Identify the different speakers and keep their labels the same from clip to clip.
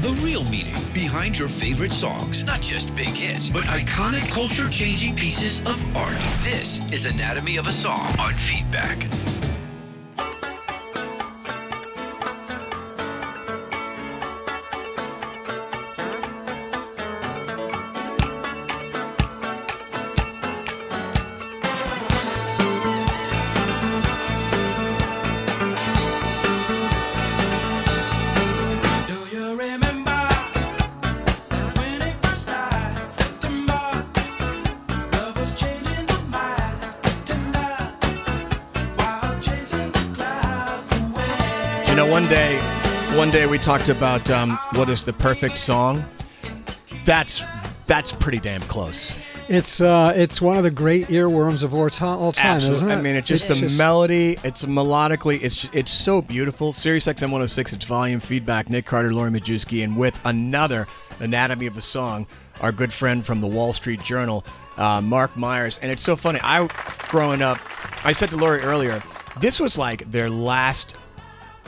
Speaker 1: The real meaning behind your favorite songs. Not just big hits, but iconic culture changing pieces of art. This is Anatomy of a Song on Feedback.
Speaker 2: We talked about um, what is the perfect song. That's that's pretty damn close.
Speaker 3: It's uh, it's one of the great earworms of all time, time isn't
Speaker 2: Absolutely.
Speaker 3: it?
Speaker 2: I mean, it's just the
Speaker 3: just-
Speaker 2: melody. It's melodically. It's it's so beautiful. Sirius XM 106. It's volume feedback. Nick Carter, Lori Majewski, and with another anatomy of the song, our good friend from the Wall Street Journal, uh, Marc Myers. And it's so funny. I, growing up, I said to Lori earlier, this was like their last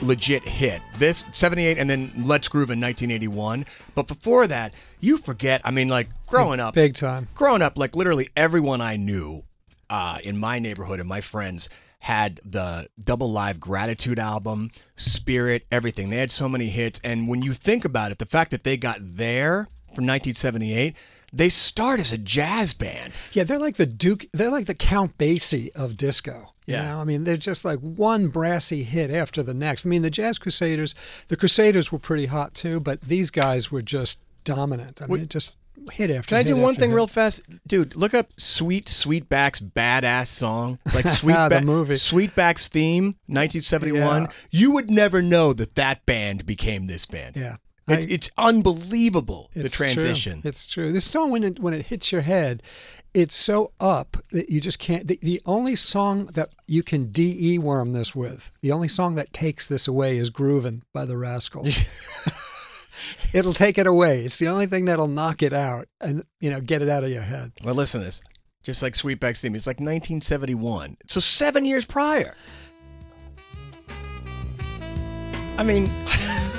Speaker 2: legit hit. This 78 and then Let's Groove in 1981. But before that, you forget, I mean like growing up
Speaker 3: big time.
Speaker 2: growing up, like literally everyone I knew uh, in my neighborhood and my friends had the Double Live Gratitude album, Spirit, everything. They had so many hits. And when you think about it, the fact that they got there from 1978, they start as a jazz band.
Speaker 3: Yeah, they're like the Duke. They're like the Count Basie of disco. You
Speaker 2: Yeah.
Speaker 3: know? I mean, they're just like one brassy hit after the next. I mean, the Jazz Crusaders, the Crusaders were pretty hot too, but these guys were just dominant. I mean, just hit after.
Speaker 2: Can I do one thing
Speaker 3: hit.
Speaker 2: real fast, dude? Look up Sweet Sweetback's badass song, like ah,
Speaker 3: The
Speaker 2: Sweetback
Speaker 3: movie.
Speaker 2: Sweetback's theme, 1971.
Speaker 3: Yeah.
Speaker 2: You would never know that that band became this band.
Speaker 3: Yeah.
Speaker 2: It's,
Speaker 3: I-
Speaker 2: it's unbelievable the
Speaker 3: It's
Speaker 2: transition.
Speaker 3: True. It's true. This song, when it when it hits your head, it's so up that you just can't. The, the only song that you can de worm this with, the only song that takes this away, is "Groovin" by the Rascals. It'll take it away. It's the only thing that'll knock it out and you know get it out of your head.
Speaker 2: Well, listen to this. Just like Sweetback's theme, it's like 1971. So seven years prior. I mean,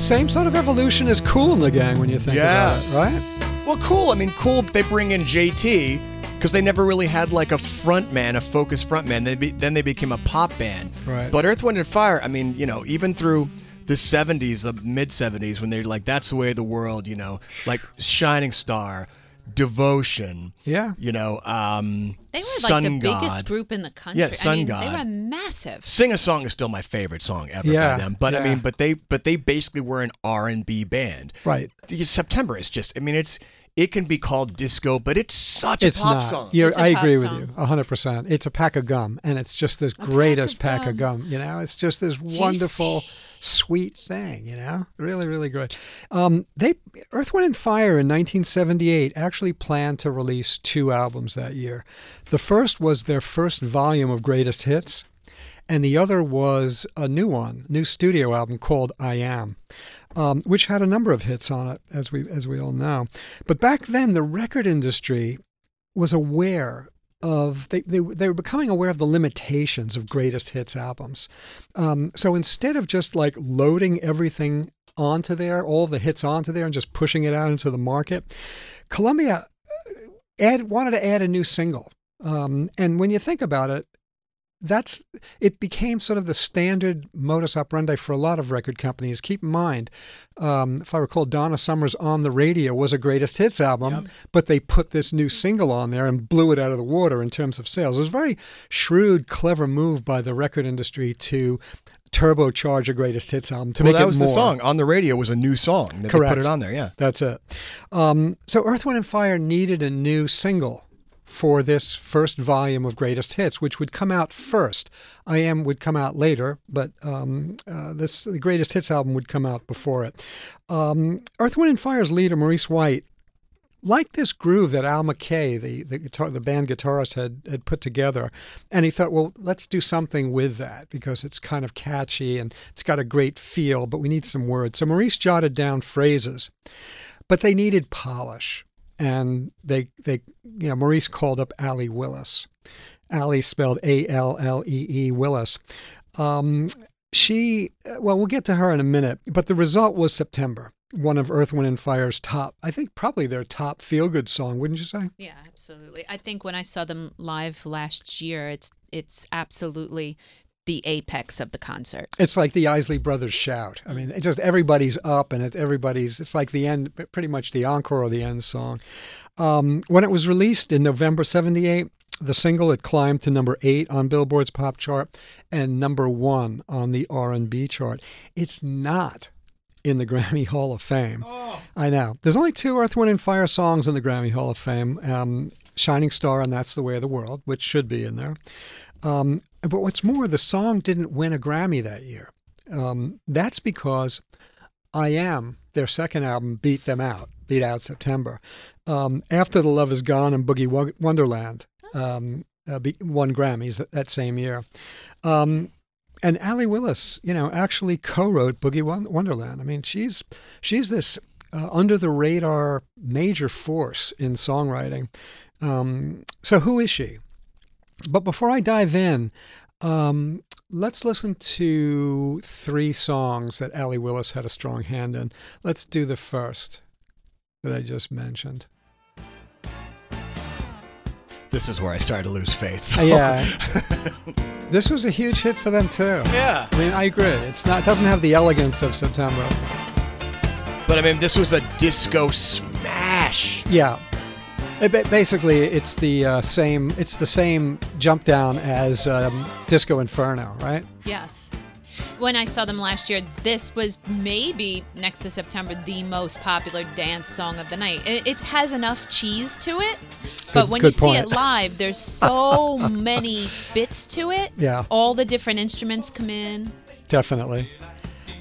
Speaker 3: Same sort of evolution as Kool & the Gang when you think
Speaker 2: Yeah.
Speaker 3: about it, right?
Speaker 2: well, cool. I mean, cool. They bring in JT because they never really had like a front man, a focused front man. They be, then they became a pop band.
Speaker 3: Right.
Speaker 2: But Earth, Wind, and Fire. I mean, you know, even through the 70s, the mid 70s, when they're like, "That's the way of the world," you know, like Shining Star, Devotion.
Speaker 3: Yeah.
Speaker 2: You know, um,
Speaker 4: They were
Speaker 2: Sun
Speaker 4: like the biggest group in the country.
Speaker 2: Yeah,
Speaker 4: I
Speaker 2: Sun
Speaker 4: mean,
Speaker 2: God.
Speaker 4: They were massive.
Speaker 2: Sing a Song is still my favorite song ever
Speaker 3: Yeah,
Speaker 2: by them. But I mean, but they but they basically were an R and B band.
Speaker 3: Right.
Speaker 2: The September is just. I mean, it's it can be called disco, but it's such
Speaker 3: It's
Speaker 2: a pop
Speaker 3: not.
Speaker 2: song.
Speaker 3: You're,
Speaker 4: It's a
Speaker 3: I
Speaker 4: pop
Speaker 3: agree with you, hundred percent. It's a pack of gum, and it's just this
Speaker 4: pack
Speaker 3: greatest
Speaker 4: of
Speaker 3: pack of
Speaker 4: gum.
Speaker 3: gum. You know, it's just this
Speaker 4: Juicy.
Speaker 3: wonderful, sweet thing. You know, really, really good. Um, they Earth, Wind, and Fire in 1978 actually planned to release two albums that year. The first was their first volume of greatest hits, and the other was a new one, new studio album called I Am. Um, which had a number of hits on it, as we as we all know. But back then, the record industry was aware of they, they they were becoming aware of the limitations of greatest hits albums. Um, so instead of just like loading everything onto there, all the hits onto there, and just pushing it out into the market, Columbia uh, add, wanted to add a new single. Um, and when you think about it, that's it became sort of the standard modus operandi for a lot of record companies. Keep in mind, um, if I recall, Donna Summer's "On the Radio" was a greatest hits album, but they put this new single on there and blew it out of the water in terms of sales. It was a very shrewd, clever move by the record industry to turbocharge a greatest hits album to
Speaker 2: well,
Speaker 3: make
Speaker 2: that
Speaker 3: it
Speaker 2: was
Speaker 3: more.
Speaker 2: the song on the radio. Was a new song. That They
Speaker 3: Correct.
Speaker 2: put it on there. Yeah.
Speaker 3: That's it. Um, so Earth, Wind, and Fire needed a new single for this first volume of greatest hits, which would come out first. I Am would come out later, but um, uh, this the greatest hits album would come out before it. Um, Earth, Wind, and Fire's leader Maurice White liked this groove that Al McKay, the the, guitar, the band guitarist, had had put together, and he thought, well, let's do something with that because it's kind of catchy and it's got a great feel, but we need some words. So Maurice jotted down phrases, but they needed polish, and they they you know Maurice called up Allee Willis. Allee spelled A L L E E Willis. Um, she, uh, well, we'll get to her in a minute, but the result was September, one of Earth, Wind, and Fire's top, I think probably their top feel good song, wouldn't you say?
Speaker 4: Yeah, absolutely. I think when I saw them live last year, it's it's absolutely the apex of the concert.
Speaker 3: It's like the Isley Brothers shout. I mean, it just everybody's up and it, everybody's, it's like the end, pretty much the encore or the end song. Um, when it was released in November 78, the single had climbed to number eight on Billboard's pop chart and number one on the R&B chart. It's not in the Grammy Hall of Fame. I know. There's only two Earth, Wind, and Fire songs in the Grammy Hall of Fame um, Shining Star and That's the Way of the World, which should be in there. Um, but what's more, the song didn't win a Grammy that year. Um, that's because I Am, their second album, beat them out, beat out September. Um, After the Love Is Gone and Boogie Wonderland um, uh, won Grammys that, that same year. Um, and Allee Willis, you know, actually co-wrote Boogie Wonderland. I mean, she's she's this uh, under the radar major force in songwriting. Um, so who is she? But before I dive in, um, let's listen to three songs that Allee Willis had a strong hand in. Let's do the first that I just mentioned.
Speaker 2: This is where I started to lose faith.
Speaker 3: Uh, yeah, this was a huge hit for them too.
Speaker 2: yeah.
Speaker 3: I mean, I agree. It's not it doesn't have the elegance of September.
Speaker 2: But I mean, this was a disco smash.
Speaker 3: Yeah. It, basically, it's the uh, same. It's the same jump down as um, Disco Inferno, right?
Speaker 4: Yes. When I saw them last year, this was maybe next to September the most popular dance song of the night. It, it has enough cheese to it, but
Speaker 3: Good-
Speaker 4: when
Speaker 3: good
Speaker 4: you see it live, there's so many bits to it.
Speaker 3: Yeah.
Speaker 4: All the different instruments come in.
Speaker 3: Definitely.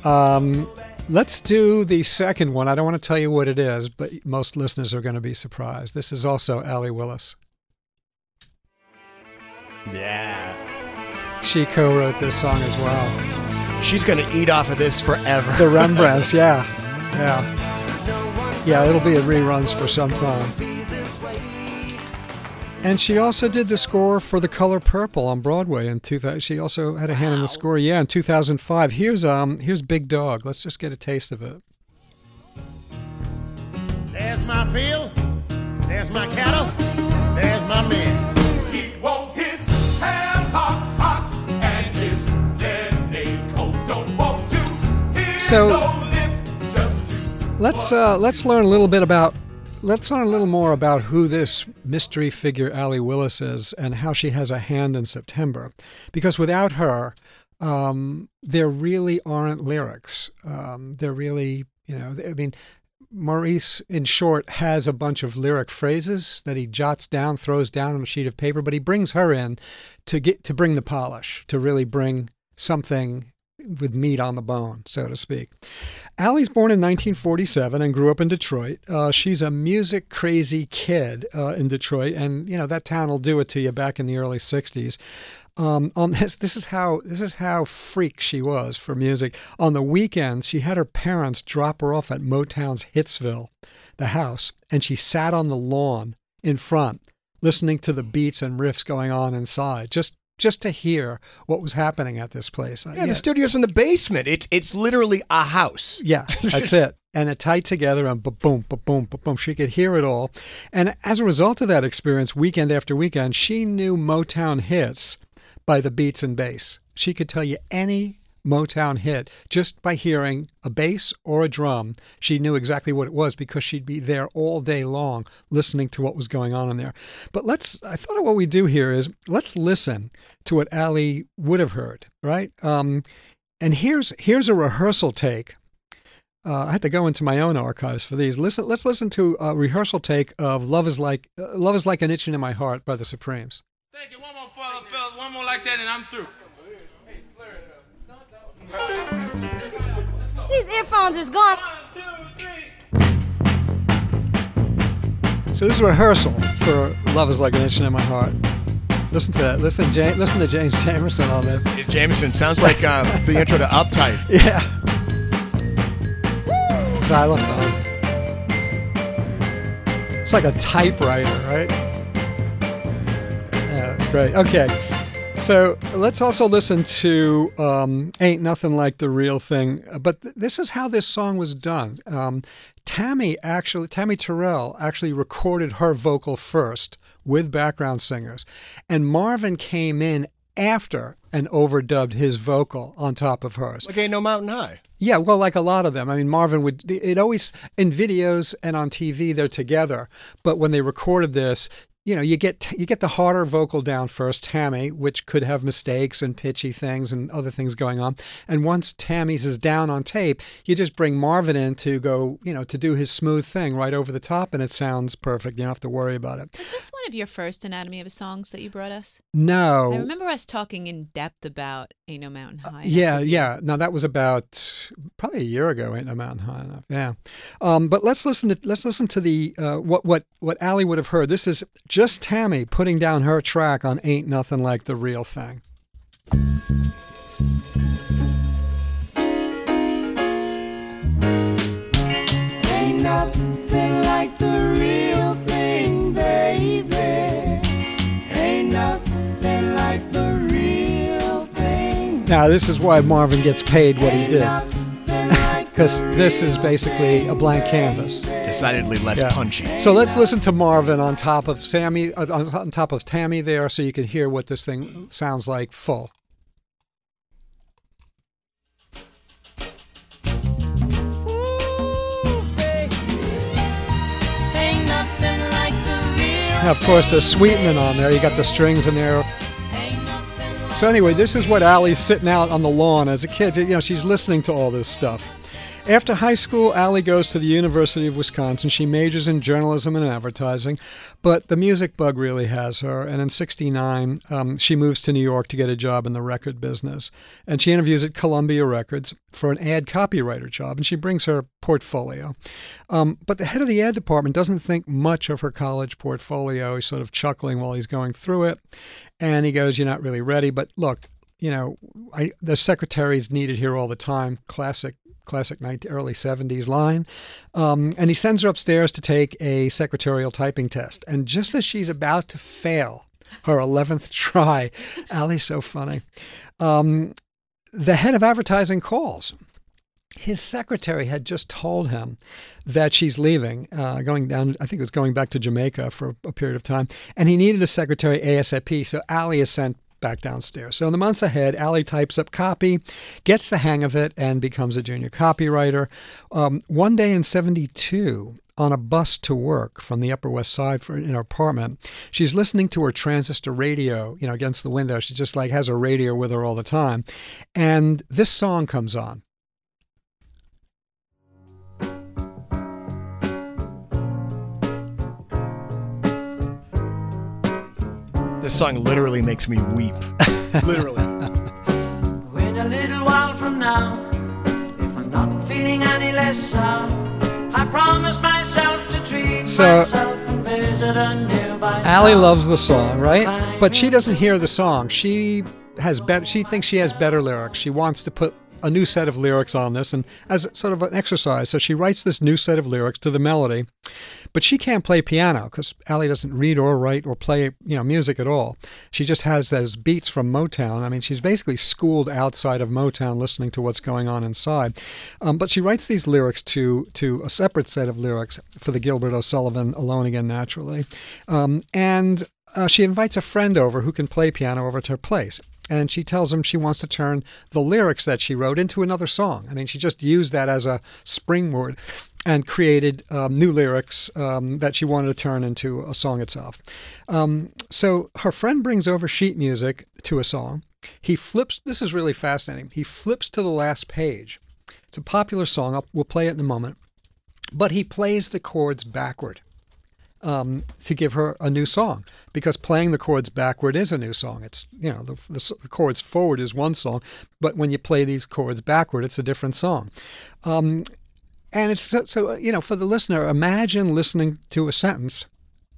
Speaker 3: Um, let's do the second one. I don't want to tell you what it is, but most listeners are going to be surprised. This is also Allee Willis.
Speaker 2: Yeah.
Speaker 3: She co-wrote this song as well.
Speaker 2: She's going to eat off of this forever.
Speaker 3: The Rembrandts, yeah, yeah, yeah. It'll be in reruns for some time. And she also did the score for The Color Purple on Broadway in 2000. She also had a hand in the score, yeah, in 2005. Here's um, here's Big Dog. Let's just get a taste of it.
Speaker 5: There's my field, there's my cattle, there's my men.
Speaker 6: He want his ham hocks hot and his lemonade cold. Don't want to hear
Speaker 3: So-
Speaker 6: no lip, just to
Speaker 3: Let's uh, let's learn a little bit about let's learn a little more about who this mystery figure Allee Willis is and how she has a hand in September, because without her, um, there really aren't lyrics. Um, there really, you know, I mean. Maurice, in short, has a bunch of lyric phrases that he jots down, throws down on a sheet of paper, but he brings her in to get to bring the polish, to really bring something with meat on the bone, so to speak. Allee's born in 1947 and grew up in Detroit. Uh, she's a music crazy kid uh, in Detroit, and you know that town will do it to you back in the early 60s. Um, on this, this is how this is how freak she was for music. On the weekends, she had her parents drop her off at Motown's Hitsville, the house, and she sat on the lawn in front, listening to the beats and riffs going on inside, just just to hear what was happening at this place.
Speaker 2: yeah, the studio's in the basement. It's it's literally a house.
Speaker 3: Yeah, that's it. And it tied together and ba boom, ba boom, ba boom. She could hear it all. And as a result of that experience, weekend after weekend, she knew Motown hits by the beats and bass. She could tell you any Motown hit just by hearing a bass or a drum. She knew exactly what it was because she'd be there all day long listening to what was going on in there. But let's, I thought what we do here is let's listen to what Allee would have heard, right? Um, and here's here's a rehearsal take uh, I had to go into my own archives for these. Listen, let's listen to a rehearsal take of "Love Is Like uh, Love Is Like an Itching in My Heart" by the Supremes.
Speaker 6: Thank you. One more, fellas, fellas. One more like that, and I'm through.
Speaker 7: These earphones is gone.
Speaker 6: One, two, three.
Speaker 3: So this is a rehearsal for "Love Is Like an Itching in My Heart." Listen to that. Listen, ja- listen to James Jamerson on this.
Speaker 2: Jamerson sounds like uh, the intro to Uptight.
Speaker 3: Yeah. Xylophone. It's like a typewriter, right? Yeah, that's great. Okay. So let's also listen to um, Ain't Nothing Like the Real Thing. But th- this is how this song was done. Um, Tammi actually, Tammi Terrell actually recorded her vocal first with background singers. And Marvin came in after and overdubbed his vocal on top of hers.
Speaker 2: Like ain't no mountain high.
Speaker 3: Yeah, well, like a lot of them. I mean, Marvin would, it always, in videos and on TV, they're together. But when they recorded this, you know, you get you get the harder vocal down first, Tammi, which could have mistakes and pitchy things and other things going on. And once Tammi's is down on tape, you just bring Marvin in to go, you know, to do his smooth thing right over the top, and it sounds perfect. You don't have to worry about it.
Speaker 4: Was this one of your first Anatomy of a songs that you brought us?
Speaker 3: No,
Speaker 4: I remember us talking in depth about Ain't No Mountain High.
Speaker 3: Yeah, yeah. Now that was about probably a year ago. Ain't no mountain high enough. Yeah, um, but let's listen to let's listen to the uh, what what what Allee would have heard. This is just Tammi putting down her track on "Ain't Nothing Like the Real Thing."
Speaker 7: Ain't nothing like the real thing, baby. Ain't nothing like the real thing.
Speaker 3: Now this is why Marvin gets paid what he did
Speaker 7: nothing like the
Speaker 3: because this is basically a blank canvas.
Speaker 2: Decidedly less
Speaker 3: Yeah.
Speaker 2: punchy.
Speaker 3: So let's listen to Marvin on top of Sammy, uh, on on top of Tammi there, so you can hear what this thing sounds like full.
Speaker 7: Ain't nothing like the real
Speaker 3: Now, of course, there's sweetening on there. You got the strings in there.
Speaker 7: Ain't nothing like
Speaker 3: So anyway, this is what Allee's sitting out on the lawn as a kid. You know, she's listening to all this stuff. After high school, Allee goes to the University of Wisconsin. She majors in journalism and advertising, but the music bug really has her. And in '69, um, she moves to New York to get a job in the record business. And she interviews at Columbia Records for an ad copywriter job, and she brings her portfolio. Um, but the head of the ad department doesn't think much of her college portfolio. He's sort of chuckling while he's going through it. And he goes, You're not really ready. But look, you know, I, the secretary's needed here all the time. Classic, classic 19, early 70s line. Um, and he sends her upstairs to take a secretarial typing test. And just as she's about to fail her 11th try, Allee's so funny. Um, the head of advertising calls. His secretary had just told him that she's leaving, uh, going down, I think it was going back to Jamaica for a period of time, and he needed a secretary ASAP. So Allee is sent back downstairs. So in the months ahead, Allee types up copy, gets the hang of it, and becomes a junior copywriter. Um, one day in 72, on a bus to work from the Upper West Side for, in her apartment, she's listening to her transistor radio, you know, against the window. She just like has her radio with her all the time. And this song comes on.
Speaker 2: This song literally makes me weep. literally.
Speaker 8: Wait a little while from now, if I'm not feeling any less sour, I promise myself to treat
Speaker 3: So-
Speaker 8: myself and visit a nearby
Speaker 3: Allee
Speaker 8: town.
Speaker 3: loves the song, right? But she doesn't hear the song. She has bet she thinks she has better lyrics. She wants to put a new set of lyrics on this and as sort of an exercise. So she writes this new set of lyrics to the melody. But she can't play piano because Allee doesn't read or write or play, you know, music at all. She just has those beats from Motown. I mean, she's basically schooled outside of Motown, listening to what's going on inside. Um, but she writes these lyrics to to a separate set of lyrics for the Gilbert O'Sullivan "Alone Again Naturally," um, and uh, she invites a friend over who can play piano over to her place. And she tells him she wants to turn the lyrics that she wrote into another song. I mean, she just used that as a springboard and created um, new lyrics um, that she wanted to turn into a song itself. Um, so her friend brings over sheet music to a song. He flips, this is really fascinating. He flips to the last page. It's a popular song. I'll, we'll play it in a moment. But he plays the chords backward um, to give her a new song because playing the chords backward is a new song. It's you know the, the, the chords forward is one song, but when you play these chords backward, it's a different song. Um, and it's so, so you know for the listener, imagine listening to a sentence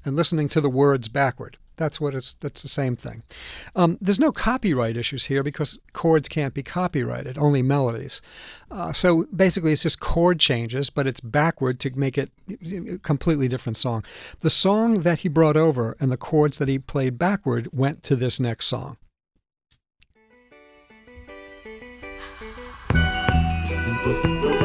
Speaker 3: and listening to the words backward. That's what it's. That's the same thing. Um, there's no copyright issues here because chords can't be copyrighted, only melodies. Uh, so basically, it's just chord changes, but it's backward to make it a completely different song. The song that he brought over and the chords that he played backward went to this next song.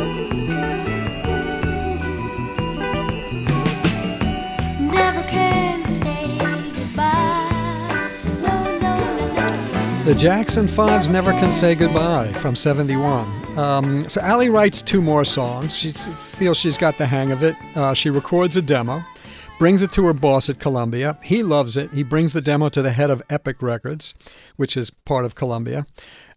Speaker 3: The Jackson Fives Never Can Say Goodbye from 71. Um, so Allee writes two more songs. She feels she's got the hang of it. Uh, she records a demo, brings it to her boss at Columbia. He loves it. He brings the demo to the head of Epic Records, which is part of Columbia.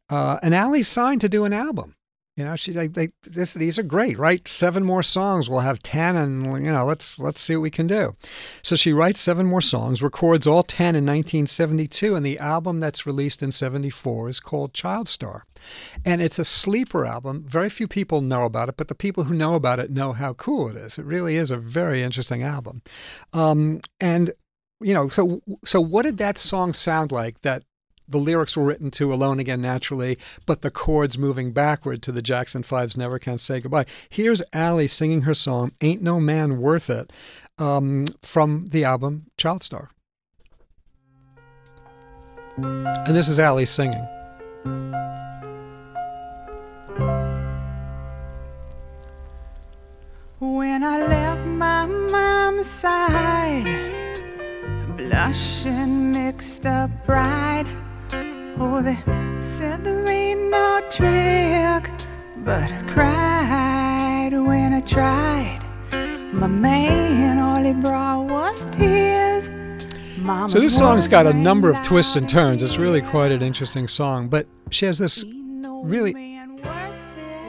Speaker 3: Uh, and Allee's signed to do an album. You know, she like they, this, these are great. Write seven more songs. We'll have ten, and you know, let's let's see what we can do. So she writes seven more songs, records all ten in 1972, and the album that's released in '74 is called Child Star, and it's a sleeper album. Very few people know about it, but the people who know about it know how cool it is. It really is a very interesting album, um, and you know, so so what did that song sound like? That the lyrics were written to Alone Again Naturally, but the chords moving backward to the Jackson Fives Never Can Say Goodbye. Here's Allee singing her song, Ain't No Man Worth It, um, from the album Child Star. And this is Allee singing.
Speaker 9: When I left my mama's side, blushing mixed up bride. Oh, they said there ain't no trick, but I cried when I tried. My man, all he brought was tears. Mama's
Speaker 3: So this song's got a number of twists and turns. It's really quite an interesting song, but she has this really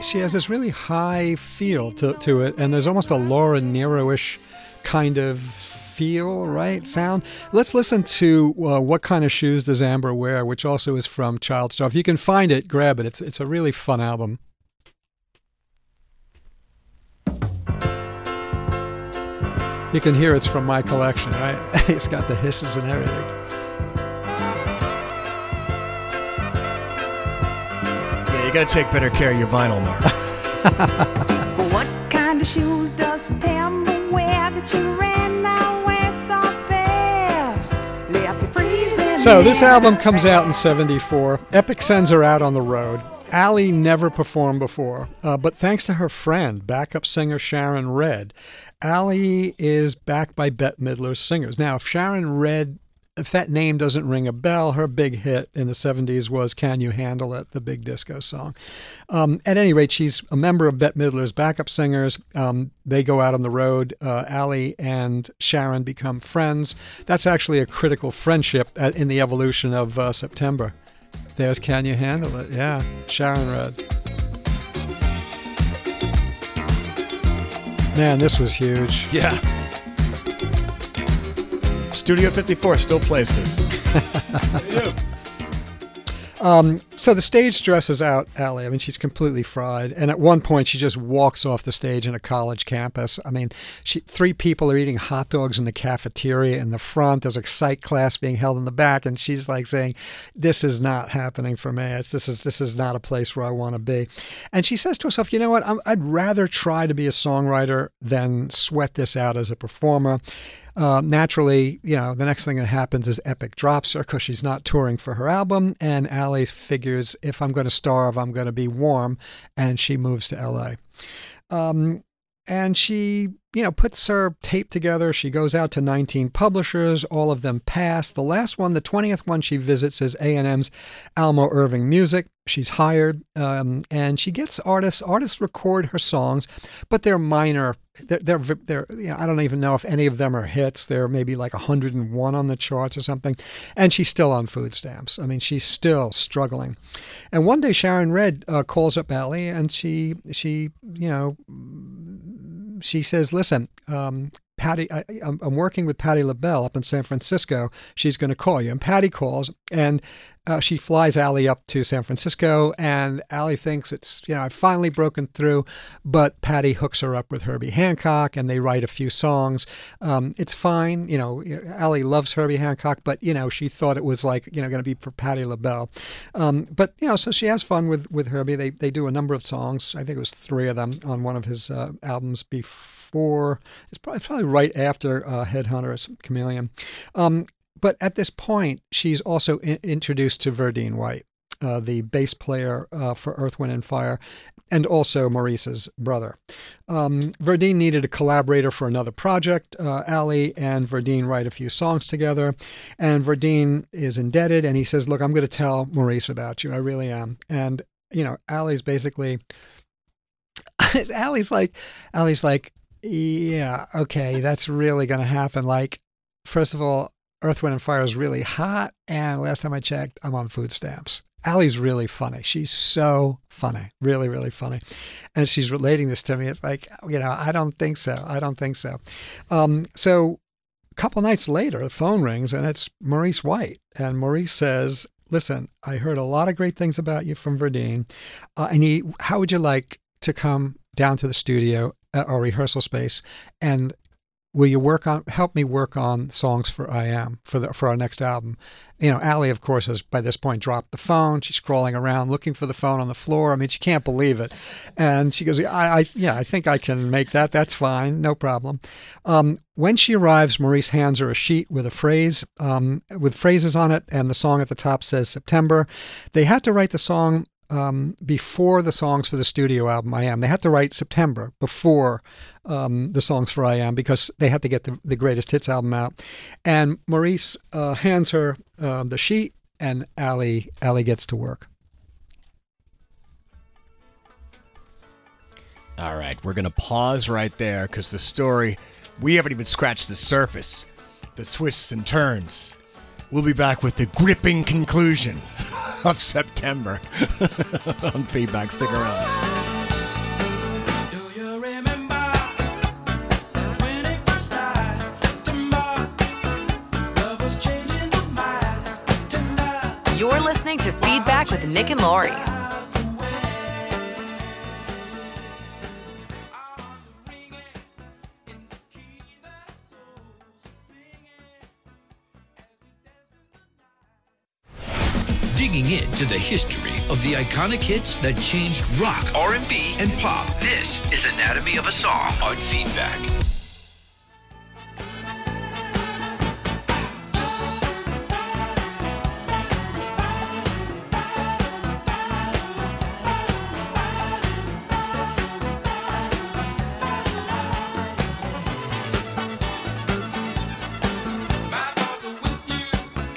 Speaker 3: she has this really high feel to, to it, and there's almost a Laura Nyro-ish kind of feel, right? Sound. Let's listen to uh, "What Kind of Shoes Does Amber Wear," which also is from Child Star. If you can find it, grab it. It's it's a really fun album. You can hear it's from my collection, right? it's got the hisses and everything.
Speaker 2: Yeah, you got to take better care of your vinyl,
Speaker 9: Marc. So
Speaker 3: this album comes out in '74. Epic sends her out on the road. Allee never performed before, uh, but thanks to her friend, backup singer Sharon Redd, Allee is backed by Bette Midler's singers. Now, if Sharon Redd, if that name doesn't ring a bell, her big hit in the '70s was "Can You Handle It," the big disco song. Um, at any rate, she's a member of Bette Midler's backup singers. Um, they go out on the road. Uh, Allee and Sharon become friends. That's actually a critical friendship in the evolution of uh, September. There's Can You Handle It? Yeah, Sharon Redd. Man, this was huge.
Speaker 2: Yeah. Studio 54 still plays this.
Speaker 3: Um, so the stage stresses out Allee. I mean, she's completely fried. And at one point, she just walks off the stage in a college campus. I mean, she, three people are eating hot dogs in the cafeteria in the front. There's a psych class being held in the back, and she's like saying, "This is not happening for me. It's, this is this is not a place where I want to be." And she says to herself, "You know what? I'm, I'd rather try to be a songwriter than sweat this out as a performer." Uh, naturally, you know, the next thing that happens is Epic drops her because she's not touring for her album, and Allee figures if I'm going to starve, I'm going to be warm, and she moves to LA. Um, and she, you know, puts her tape together. She goes out to 19 publishers. All of them pass. The last one, the 20th one she visits is A&M's Almo Irving Music. She's hired, um, and she gets artists. Artists record her songs, but they're minor. They're, they're, they're you know, I don't even know if any of them are hits. They're maybe like 101 on the charts or something. And she's still on food stamps. I mean, she's still struggling. And one day, Sharon Redd uh, calls up Allee, and she, she, you know, she says, "Listen, um, Patti, I, I'm, I'm working with Patti LaBelle up in San Francisco. She's going to call you." And Patti calls, and uh, she flies Allee up to San Francisco, and Allee thinks it's you know I've finally broken through, but Patti hooks her up with Herbie Hancock, and they write a few songs. Um, it's fine, you know. Allee loves Herbie Hancock, but you know she thought it was like you know going to be for Patti LaBelle, um, but you know so she has fun with with Herbie. They they do a number of songs. I think it was three of them on one of his uh, albums before. It's probably, probably right after uh, Headhunter, Chameleon. Um, but at this point, she's also in- introduced to Verdine White. uh, the bass player uh, for Earth, Wind, and Fire, and also Maurice's brother. Um, Verdine needed a collaborator for another project. Uh, Allee and Verdine write a few songs together, and Verdine is indebted, and he says, "Look, I'm going to tell Maurice about you. I really am." And you know, Allee's basically, Allee's like, Allee's like, yeah, okay, that's really going to happen. Like, first of all, Earth, Wind, and Fire is really hot. And last time I checked, I'm on food stamps. Allee's really funny. She's so funny, really, really funny. And she's relating this to me. It's like, you know, I don't think so. I don't think so. Um, so a couple nights later, the phone rings and it's Maurice White. And Maurice says, Listen, I heard a lot of great things about you from Verdine. Uh, and he, how would you like to come down to the studio uh, or rehearsal space and will you work on help me work on songs for I am for the for our next album? You know, Allee of course has by this point dropped the phone. She's crawling around looking for the phone on the floor. I mean, she can't believe it. And she goes, I, I yeah, I think I can make that. That's fine, no problem. Um, when she arrives, Maurice hands her a sheet with a phrase, um, with phrases on it, and the song at the top says September. They had to write the song um, before the songs for the studio album I Am. They had to write September before um, the songs for I Am because they had to get the, the greatest hits album out. And Maurice uh, hands her uh, the sheet, and Allee Allee gets to work.
Speaker 2: All right, we're going to pause right there because the story, we haven't even scratched the surface, the twists and turns. We'll be back with the gripping conclusion of September on feedback. Stick around.
Speaker 10: You're listening to Feedback with Nick and Lori.
Speaker 1: Digging into the history of the iconic hits that changed rock, R&B, and pop. This is Anatomy of a Song on Feedback.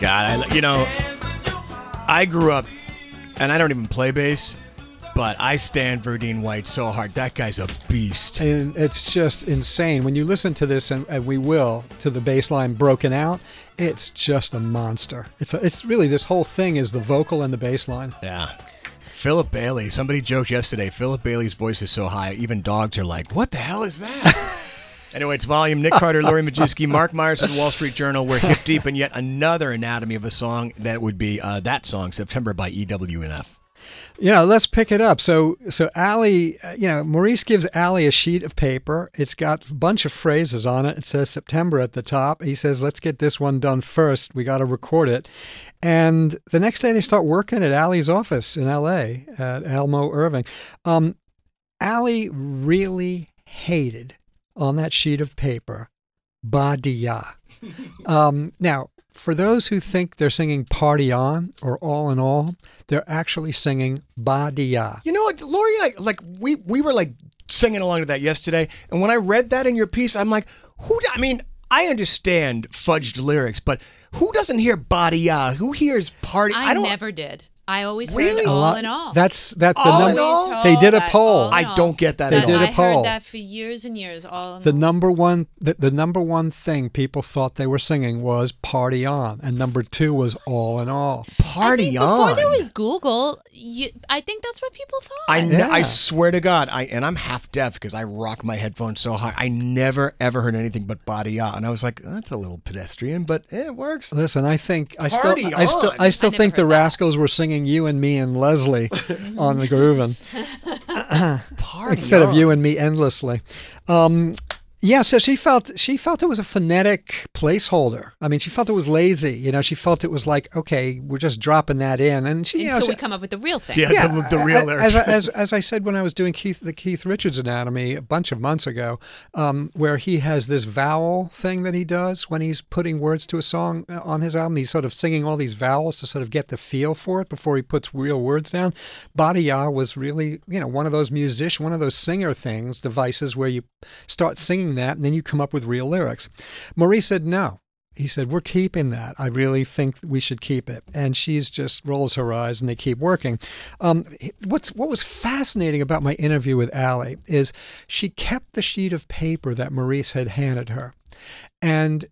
Speaker 2: God, I, you know, I grew up, and I don't even play bass, but I stand Verdine White so hard. That guy's a beast.
Speaker 3: And it's just insane. When you listen to this, and, and we will, to the bass line broken out, it's just a monster. It's, a, it's really, this whole thing is the vocal and the bass line.
Speaker 2: Yeah. Philip Bailey. Somebody joked yesterday. Philip Bailey's voice is so high, even dogs are like, "What the hell is that?" anyway, it's volume. Nick Carter, Lori Majewski, Marc Myers the Wall Street Journal. We're hip deep in yet another anatomy of a song that would be uh, that song, September by EWNF.
Speaker 3: Yeah, let's pick it up. So, so Allee, uh, you know, Maurice gives Allee a sheet of paper. It's got a bunch of phrases on it. It says September at the top. He says, "Let's get this one done first. We got to record it." And the next day, they start working at Allee's office in L.A. at Almo Irving. Um, Allee really hated on that sheet of paper, Badia. um, now, for those who think they're singing Party On or All in All, they're actually singing Badia.
Speaker 2: You know what, Lori and I like we we were like singing along to that yesterday, and when I read that in your piece, I'm like, who? I mean, I understand fudged lyrics, but who doesn't hear Badia? Who hears party?
Speaker 4: I,
Speaker 2: don't.
Speaker 4: never did. I always
Speaker 2: Really?
Speaker 4: heard
Speaker 2: A
Speaker 4: all
Speaker 3: lot-
Speaker 4: in all.
Speaker 3: That's that the
Speaker 2: All in
Speaker 3: number.
Speaker 2: all?
Speaker 3: They did a poll.
Speaker 2: I don't get that
Speaker 3: They
Speaker 2: at
Speaker 3: did
Speaker 2: all.
Speaker 3: a
Speaker 4: I
Speaker 3: poll.
Speaker 4: I heard that for years and years. All in
Speaker 3: The
Speaker 4: all.
Speaker 3: number one, the, the number one thing people thought they were singing was "Party On," and number two was "All in All."
Speaker 2: Party
Speaker 4: I mean,
Speaker 2: on.
Speaker 4: Before there was Google, you, I think that's what people thought.
Speaker 2: I, ne-
Speaker 3: Yeah.
Speaker 2: I swear to God, I and I'm half deaf because I rock my headphones so high. I never ever heard anything but Badia, and I was like, that's a little pedestrian, but it works.
Speaker 3: Listen, I think I
Speaker 2: Party
Speaker 3: still, I still,
Speaker 2: on.
Speaker 3: I still
Speaker 4: I never
Speaker 3: think the
Speaker 4: heard that.
Speaker 3: Rascals were singing "You and Me" and Leslie on the groovin'.
Speaker 2: Party
Speaker 3: instead of you and me endlessly. Um, Yeah, so she felt she felt it was a phonetic placeholder. I mean, she felt it was lazy. You know, she felt it was like, okay, we're just dropping that in, and she, you know,
Speaker 4: Until
Speaker 3: so-
Speaker 4: we come up with the real thing.
Speaker 2: Yeah, the, the real
Speaker 3: a- as, as, as I said when I was doing Keith the Keith Richards anatomy a bunch of months ago, um, where he has this vowel thing that he does when he's putting words to a song uh, on his album. He's sort of singing all these vowels to sort of get the feel for it before he puts real words down. Badia was really, you know, one of those musician, one of those singer things, devices where you start singing that and then you come up with real lyrics. Maurice said no. He said, We're keeping that. I really think we should keep it. And she's just rolls her eyes and they keep working. Um, what's what was fascinating about my interview with Allee is she kept the sheet of paper that Maurice had handed her. And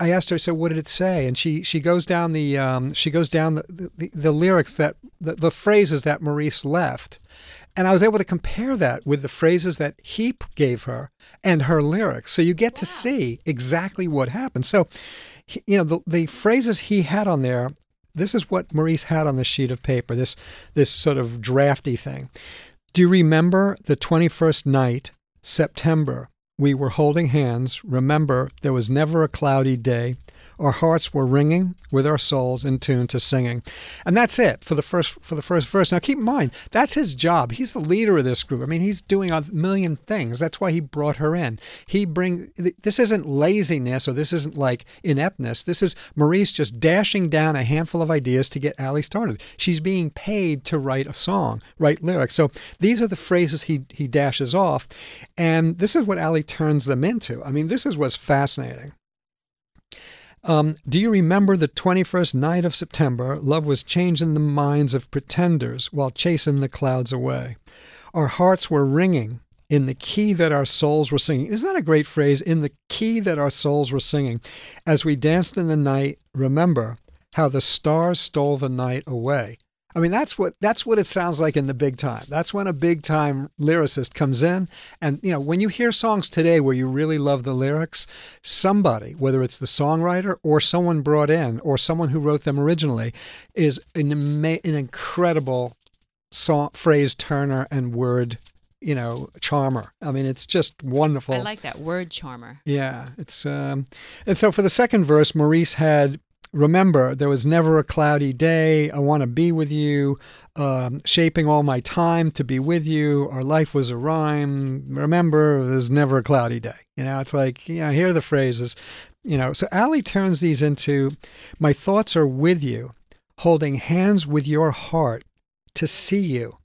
Speaker 3: I asked her, so what did it say? And she she goes down the um, she goes down the, the, the lyrics that the, the phrases that Maurice left, and I was able to compare that with the phrases that he gave her and her lyrics. So you get to see exactly what happened. So, you know, the the phrases he had on there. This is what Maurice had on the sheet of paper. This this sort of drafty thing. Do you remember the twenty first night, September? We were holding hands. Remember, there was never a cloudy day. Our hearts were ringing with our souls in tune to singing. And that's it for the first for the first verse. Now keep in mind, that's his job. He's the leader of this group. I mean, he's doing a million things. That's why he brought her in. He bring this isn't laziness or this isn't like ineptness. This is Maurice just dashing down a handful of ideas to get Allee started. She's being paid to write a song, write lyrics. So these are the phrases he he dashes off, and this is what Allee turns them into. I mean, this is what's fascinating. Um, do you remember the 21st night of September? Love was changing the minds of pretenders while chasing the clouds away. Our hearts were ringing in the key that our souls were singing. Isn't that a great phrase? In the key that our souls were singing. As we danced in the night, remember how the stars stole the night away. I mean, that's what that's what it sounds like in the big time. That's when a big time lyricist comes in, and you know, when you hear songs today where you really love the lyrics, somebody, whether it's the songwriter or someone brought in or someone who wrote them originally, is an ama- an incredible song phrase turner and word, you know, charmer. I mean, it's just wonderful.
Speaker 4: I like that word charmer.
Speaker 3: Yeah, it's um, and so for the second verse, Maurice had remember there was never a cloudy day. I want to be with you, um, shaping all my time to be with you. Our life was a rhyme. Remember, there's never a cloudy day. You know, it's like you know, here are the phrases. You know, so Allee turns these into, my thoughts are with you, holding hands with your heart to see you.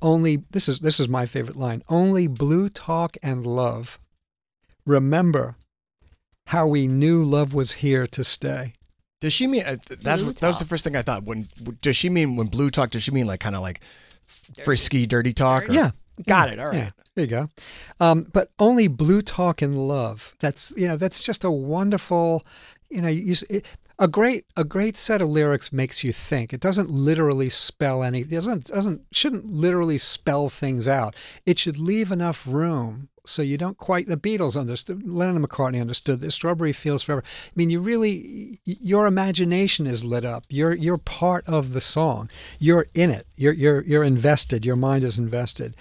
Speaker 3: Only this is this is my favorite line. Only blue talk and love. Remember how we knew love was here to stay.
Speaker 2: Does she mean uh, that's
Speaker 4: Blue
Speaker 2: that was the first thing I thought. When does she mean when blue talk? Does she mean like kind of like frisky, dirty talk? or-
Speaker 3: Yeah.
Speaker 2: got it. All right.
Speaker 3: Yeah, there you go. Um, but only blue talk and love. That's you know that's just a wonderful, you know, you, it, a great a great set of lyrics makes you think. It doesn't literally spell any. Doesn't doesn't shouldn't literally spell things out. It should leave enough room so you don't quite. The Beatles understood. Lennon and McCartney understood this. Strawberry Fields Forever. I mean, you really your imagination is lit up. You're you're part of the song. You're in it. You're you're you're invested. Your mind is invested.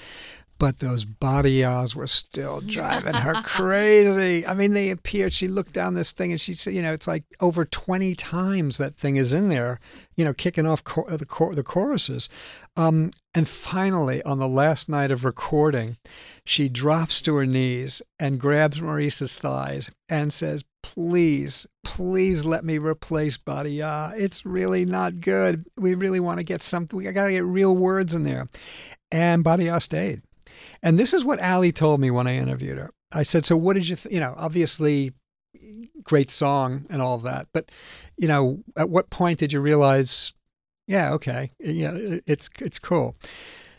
Speaker 3: But those badias were still driving her crazy. I mean, they appeared. She looked down this thing and she said, you know, it's like over 20 times that thing is in there, you know, kicking off chor- the, chor- the choruses. Um, and finally, on the last night of recording, she drops to her knees and grabs Maurice's thighs and says, Please, please let me replace Badia. It's really not good. We really want to get something. We got to get real words in there. And Badia stayed. And this is what Allee told me when I interviewed her. I said, "So what did you, th-? you know, obviously, great song and all that, but you know, at what point did you realize, yeah, okay, yeah, it's it's cool."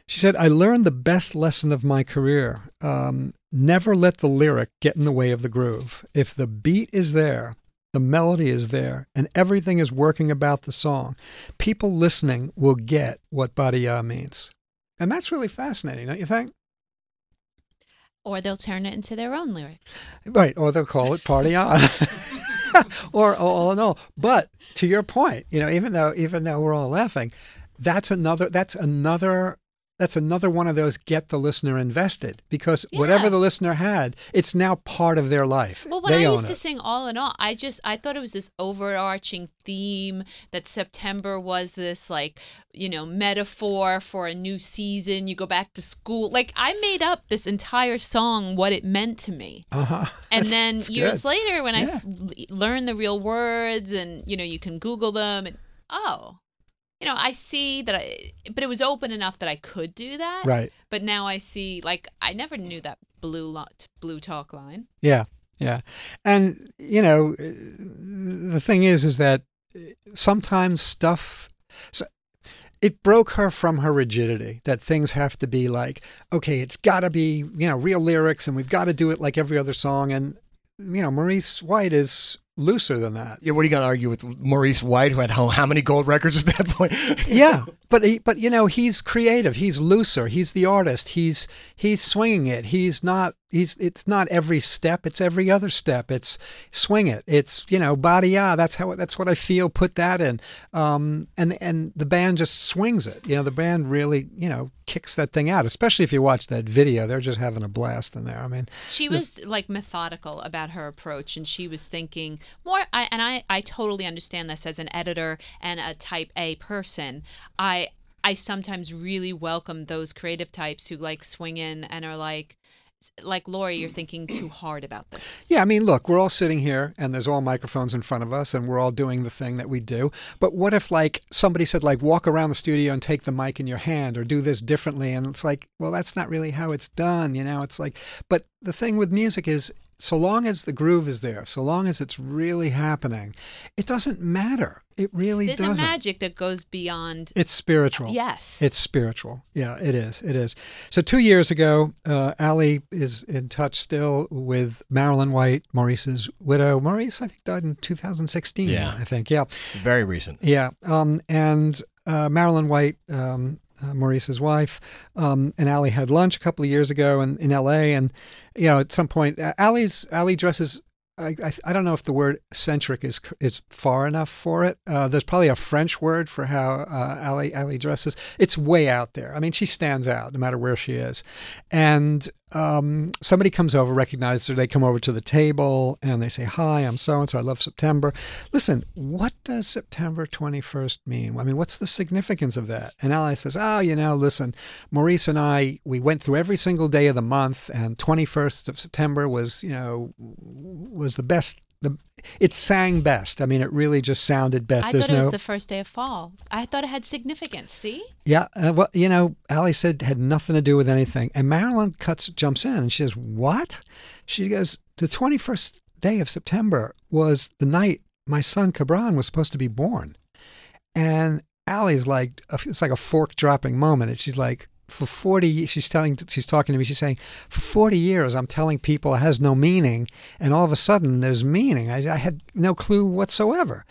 Speaker 3: She said, "I learned the best lesson of my career: um, never let the lyric get in the way of the groove. If the beat is there." The melody is there and everything is working about the song. People listening will get what Badia means. And that's really fascinating, don't you think?
Speaker 4: Or they'll turn it into their own lyric.
Speaker 3: Right, or they'll call it party on. or oh, all in all. But to your point, you know, even though even though we're all laughing, that's another that's another that's another one of those get the listener invested because whatever the listener had, it's now part of their life.
Speaker 4: Well, when
Speaker 3: they
Speaker 4: I used to sing all in all, I just I thought it was this overarching theme that September was this like you know metaphor for a new season. You go back to school. Like I made up this entire song what it meant to me.
Speaker 3: Uh-huh.
Speaker 4: And
Speaker 3: That's-
Speaker 4: then
Speaker 3: that's
Speaker 4: years
Speaker 3: good.
Speaker 4: later, when I
Speaker 3: Yeah.
Speaker 4: f- l- learned the real words, and you know, you can Google them, and oh, you know, I see that I, but it was open enough that I could do that.
Speaker 3: Right.
Speaker 4: But now I see, like, I never knew that blue lot, blue talk line.
Speaker 3: Yeah, yeah, and you know, the thing is, is that sometimes stuff. So it broke her from her rigidity that things have to be like, okay, it's got to be you know real lyrics, and we've got to do it like every other song, and you know, Maurice White is looser than that.
Speaker 2: Yeah, what are you going to argue with Maurice White, who had how, how many gold records at that point?
Speaker 3: yeah, but he, but you know he's creative. He's looser. He's the artist. He's he's swinging it. He's not. He's it's not every step. It's every other step. It's swing it. It's you know body yeah. That's how that's what I feel. Put that in. Um and and the band just swings it. You know the band really you know kicks that thing out. Especially if you watch that video, they're just having a blast in there. I mean,
Speaker 4: She
Speaker 3: the-
Speaker 4: was like methodical about her approach, and she was thinking more. I, and I, I totally understand this as an editor and a Type A person. I, I sometimes really welcome those creative types who like swing in and are like, like Lori, you're thinking too hard about this.
Speaker 3: Yeah, I mean, look, we're all sitting here and there's all microphones in front of us and we're all doing the thing that we do. But what if like somebody said like walk around the studio and take the mic in your hand or do this differently and it's like, well, that's not really how it's done, you know? It's like but the thing with music is so long as the groove is there, so long as it's really happening, it doesn't matter. It really
Speaker 4: There's
Speaker 3: doesn't.
Speaker 4: There's a magic that goes beyond.
Speaker 3: It's spiritual.
Speaker 4: Yes.
Speaker 3: It's spiritual. Yeah, it is. It is. So two years ago, uh, Allee is in touch still with Marilyn White, Maurice's widow. Maurice, I think, died in 2016.
Speaker 2: Yeah.
Speaker 3: I think. Yeah.
Speaker 2: Very recent.
Speaker 3: Yeah. Um, and uh, Marilyn White, um, uh, Maurice's wife, um, and Allee had lunch a couple of years ago in, in L.A. And you know, at some point, uh, Allee's Allee dresses. I, I, I don't know if the word eccentric is is far enough for it. Uh, there's probably a French word for how uh, Allee Allee dresses. It's way out there. I mean, she stands out no matter where she is. And um, somebody comes over, recognizes her. They come over to the table and they say, "Hi, I'm so and so. I love September." Listen, what does September 21st mean? I mean, what's the significance of that? And Allee says, "Oh, you know, listen, Maurice and I, we went through every single day of the month, and 21st of September was, you know, was the best. The, it sang best. I mean, it really just sounded best.
Speaker 4: I
Speaker 3: There's
Speaker 4: thought it
Speaker 3: no,
Speaker 4: was the first day of fall. I thought it had significance. See?
Speaker 3: yeah, uh, well, you know, Allee said it had nothing to do with anything. And Marilyn cuts jumps in and she says, "What?" She goes, "The 21st day of September was the night my son Kahbran was supposed to be born." And Allee's like, it's like a fork dropping moment. And she's like, for 40 years, she's telling, she's talking to me, she's saying, for 40 years, I'm telling people it has no meaning. And all of a sudden there's meaning. I, I had no clue whatsoever.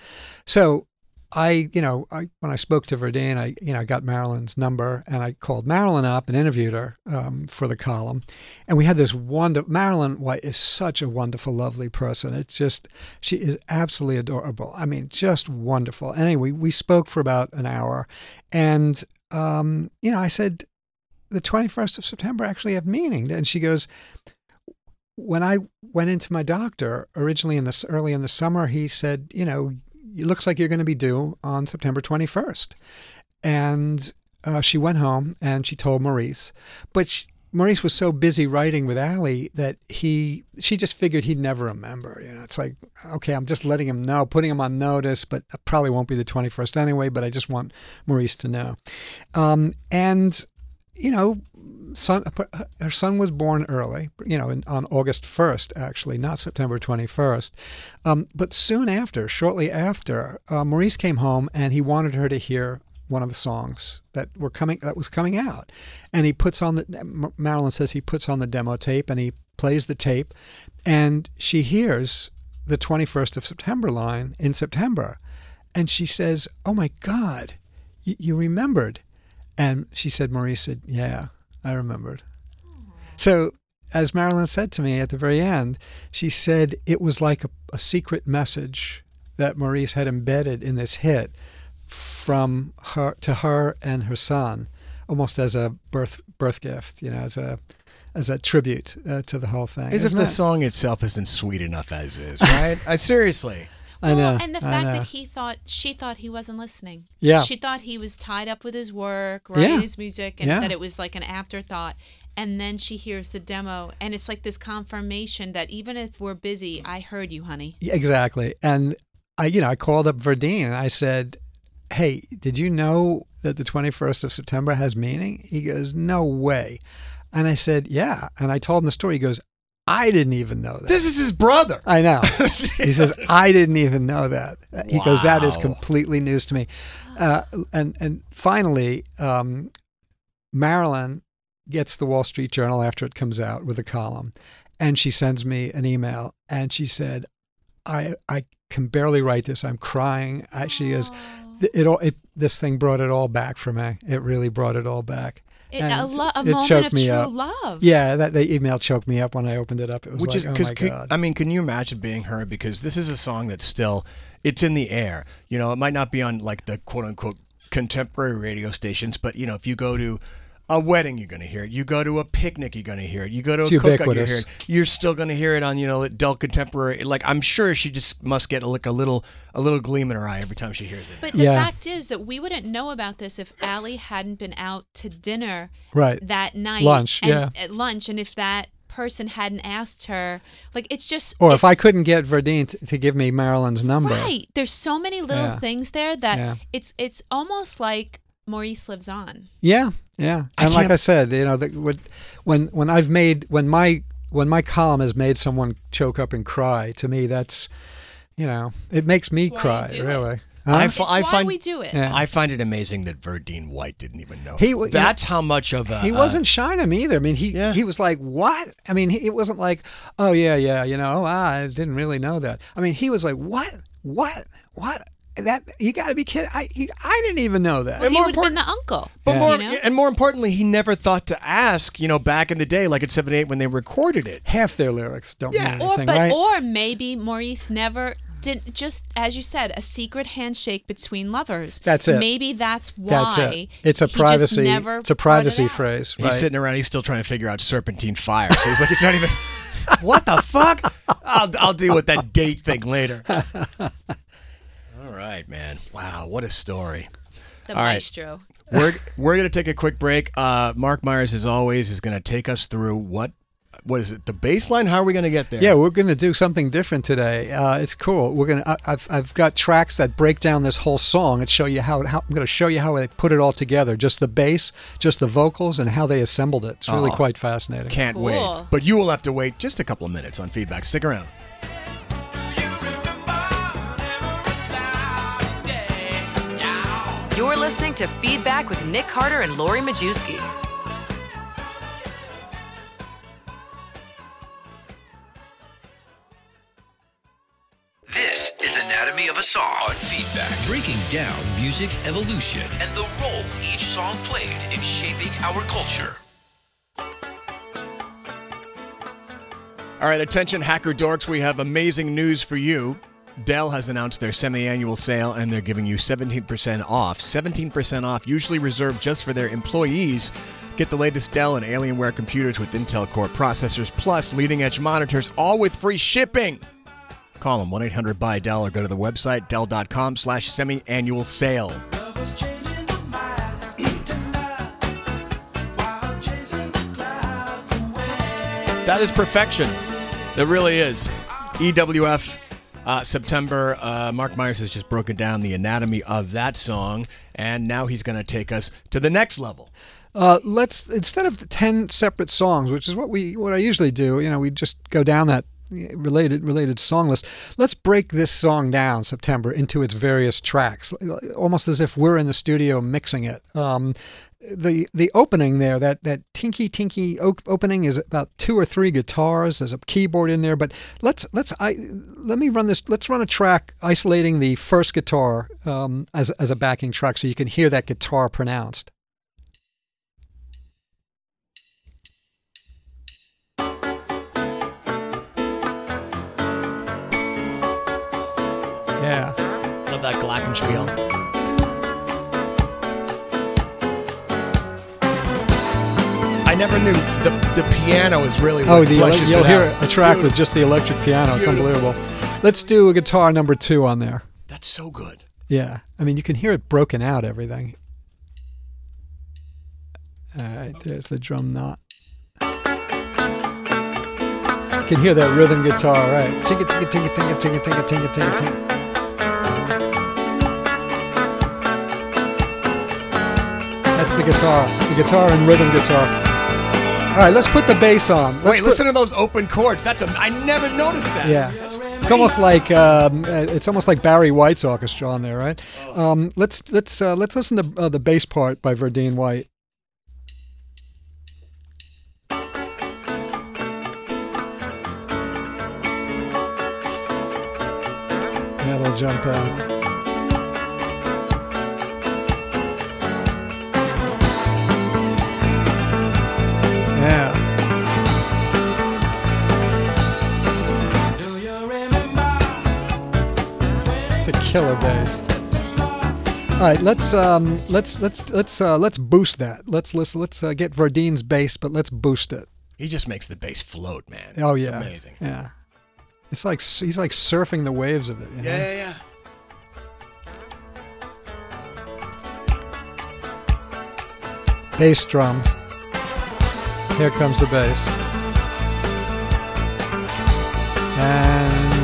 Speaker 3: So I, you know, I, when I spoke to Verdine, I, you know, I got Marilyn's number and I called Marilyn up and interviewed her um, for the column. And we had this wonderful, Marilyn White is such a wonderful, lovely person. It's just, she is absolutely adorable. I mean, just wonderful. Anyway, we spoke for about an hour and, um, you know, I said, the 21st of September actually had meaning. And she goes, when I went into my doctor originally in this early in the summer, he said, you know, it looks like you're going to be due on September 21st. And uh, she went home and she told Maurice, but she, Maurice was so busy writing with Allee that he she just figured he'd never remember. You know, it's like okay, I'm just letting him know, putting him on notice, but it probably won't be the 21st anyway. But I just want Maurice to know. Um, and you know, son, her son was born early, you know, in, on August 1st, actually, not September 21st. Um, but soon after, shortly after, uh, Maurice came home and he wanted her to hear one of the songs that were coming that was coming out, and he puts on the Marilyn says he puts on the demo tape and he plays the tape, and she hears the 21st of September line in September, and she says, "Oh my God, y- you remembered." And she said, Maurice said, Yeah, I remembered. So, as Marilyn said to me at the very end, she said it was like a, a secret message that Maurice had embedded in this hit from her to her and her son almost as a birth birth gift, you know, as a as a tribute uh, to the whole thing.
Speaker 2: As if the song itself isn't sweet enough as is, right? I seriously.
Speaker 3: I know.
Speaker 4: Well, and the fact
Speaker 3: know.
Speaker 4: that he thought she thought he wasn't listening.
Speaker 3: Yeah.
Speaker 4: She thought he was tied up with his work, writing
Speaker 3: Yeah.
Speaker 4: his music, and
Speaker 3: Yeah.
Speaker 4: that it was like an afterthought. And then she hears the demo, and it's like this confirmation that even if we're busy, I heard you, honey.
Speaker 3: Yeah, exactly. And I, you know, I called up Verdine and I said, "Hey, did you know that the 21st of September has meaning?" He goes, "No way." And I said, "Yeah." And I told him the story. He goes, "I didn't even know that."
Speaker 2: This is his brother.
Speaker 3: I know. he says, "I didn't even know that." He goes, "That is completely news to me." Uh, and and finally, um, Marilyn gets the Wall Street Journal after it comes out with a column, and she sends me an email, and she said, "I I can barely write this. I'm crying." I, she is. It, it all it this thing brought it all back for me. It really brought it all back.
Speaker 4: It, a, lo- a
Speaker 3: it
Speaker 4: moment
Speaker 3: choked
Speaker 4: of
Speaker 3: me
Speaker 4: true
Speaker 3: up.
Speaker 4: love.
Speaker 3: Yeah, that the email choked me up when I opened it up. It was
Speaker 2: Which
Speaker 3: like,
Speaker 2: is
Speaker 3: oh
Speaker 2: because
Speaker 3: my god.
Speaker 2: I mean, can you imagine being her? Because this is a song that's still it's in the air. You know, it might not be on like the quote unquote contemporary radio stations, but you know, if you go to a wedding, you're going to hear it. You go to a picnic, you're going to hear it. You go to
Speaker 3: It's
Speaker 2: a cookout, you
Speaker 3: ubiquitous.
Speaker 2: hear it. You're still going to hear it on you know Adult Contemporary. Like I'm sure she just must get like a little a little gleam in her eye every time she hears it.
Speaker 4: But the
Speaker 3: Yeah.
Speaker 4: fact is that we wouldn't know about this if Allee hadn't been out to dinner
Speaker 3: Right.
Speaker 4: that night.
Speaker 3: Lunch,
Speaker 4: and,
Speaker 3: yeah.
Speaker 4: At lunch, and if that person hadn't asked her, like it's just.
Speaker 3: Or if I couldn't get Verdine to, to give me Marilyn's number.
Speaker 4: Right. There's so many little
Speaker 3: Yeah.
Speaker 4: things there that
Speaker 3: Yeah.
Speaker 4: it's it's almost like Maurice lives on.
Speaker 3: Yeah, yeah. And like I said, you know, the, when- when when I've made when my when my column has made someone choke up and cry, to me that's, you know, it makes me
Speaker 4: why
Speaker 3: cry.
Speaker 4: do it.
Speaker 3: Really.
Speaker 2: I,
Speaker 3: Huh?
Speaker 2: fi-
Speaker 4: It's
Speaker 2: I
Speaker 4: why
Speaker 2: find
Speaker 4: we do it.
Speaker 3: Yeah.
Speaker 2: I find it amazing that Verdine White didn't even know.
Speaker 3: He w- you
Speaker 2: That's how much of a
Speaker 3: he
Speaker 2: uh,
Speaker 3: wasn't shy to me either. I mean, he
Speaker 2: Yeah.
Speaker 3: he was like, "What?" I mean, he, it wasn't like, "Oh yeah, yeah," you know, ah, I didn't really know that. I mean, he was like, "What? What? What?" That you got to be kidding! I he, I didn't even know that.
Speaker 4: Well, he
Speaker 2: more
Speaker 4: would have been the uncle.
Speaker 2: But
Speaker 3: Yeah.
Speaker 2: more,
Speaker 4: You know?
Speaker 2: and more importantly, he never thought to ask. You know, back in the day, like at '78 when they recorded it.
Speaker 3: Half their lyrics don't
Speaker 2: Yeah.
Speaker 3: mean
Speaker 4: Or
Speaker 3: anything,
Speaker 4: but
Speaker 3: right?
Speaker 4: or maybe Maurice never didn't just as you said a secret handshake between lovers.
Speaker 3: That's it.
Speaker 4: Maybe that's why.
Speaker 3: That's it. It's a
Speaker 4: he just
Speaker 3: privacy.
Speaker 4: never
Speaker 3: It's a
Speaker 4: brought it
Speaker 3: privacy
Speaker 4: out.
Speaker 3: phrase.
Speaker 2: He's sitting around. He's still trying to figure out serpentine fire. So he's like, it's not even. what the fuck? I'll I'll deal with that date thing later. All right, man. Wow, what a story.
Speaker 4: The
Speaker 2: All right.
Speaker 4: maestro.
Speaker 2: We're we're gonna take a quick break. Uh, Marc Myers, as always, is gonna take us through what what is it? The baseline? How are we gonna get there?
Speaker 3: Yeah, we're going to do something different today. Uh, it's cool. We're going to. I've I've got tracks that break down this whole song and show you how, how I'm going to show you how they put it all together. Just the bass, just the vocals, and how they assembled it. It's really
Speaker 2: Oh.
Speaker 3: quite fascinating.
Speaker 2: Can't
Speaker 4: Cool.
Speaker 2: wait. But you will have to wait just a couple of minutes on feedback. Stick around.
Speaker 10: You're listening to Feedback with Nik Carter and Lori Majewski.
Speaker 1: This is Anatomy of a Song on Feedback, breaking down music's evolution and the role each song played in shaping our culture.
Speaker 2: All right, attention, hacker dorks. We have amazing news for you. Dell has announced their semi annual sale and they're giving you 17% off. 17% off, usually reserved just for their employees. Get the latest Dell and Alienware computers with Intel Core processors plus leading edge monitors, all with free shipping. Call them 1 800 buy Dell or go to the website dell.com slash semi annual sale. That is perfection. That really is. EWF uh, September. Uh, Marc Myers has just broken down the anatomy of that song, and now he's going to take us to the next level.
Speaker 3: Uh, let's instead of ten separate songs, which is what we what I usually do. You know, we just go down that related related song list. Let's break this song down, September, into its various tracks, almost as if we're in the studio mixing it. Um, the the opening there, that that tinky tinky opening is about two or three guitars. There's a keyboard in there, but let's let's I let me run this. Let's run a track isolating the first guitar um, as as a backing track, so you can hear that guitar pronounced. Yeah.
Speaker 2: Love that Glockenspiel. Never knew the the piano is really
Speaker 3: Oh,
Speaker 2: what
Speaker 3: the ele- you'll hear a track with just the electric piano. It's unbelievable. Let's do a guitar number two on there.
Speaker 2: That's so good.
Speaker 3: Yeah, I mean you can hear it broken out. Everything. All right, there's the drum knot. You can hear that rhythm guitar, right? Tinga tinga tinga tinga tinga tinga tinga tinga tinga. That's the guitar, the guitar and rhythm guitar. All right, let's put the bass on. Let's
Speaker 2: Wait,
Speaker 3: put-
Speaker 2: listen to those open chords. That's a. I never noticed that.
Speaker 3: Yeah, it's almost like um, uh, it's almost like Barry White's orchestra on there, right? Um, let's let's uh, let's listen to uh, the bass part by Verdine White. That'll jump out. Killer bass. All right, let's um, let's let's let's uh, let's boost that. Let's listen. Let's uh, get Verdine's bass, but let's boost it.
Speaker 2: He just makes the bass float, man.
Speaker 3: Oh
Speaker 2: It's
Speaker 3: yeah,
Speaker 2: amazing.
Speaker 3: Yeah, it's like he's like surfing the waves of it. You know?
Speaker 2: Yeah, yeah, yeah.
Speaker 3: Bass drum. Here comes the bass. And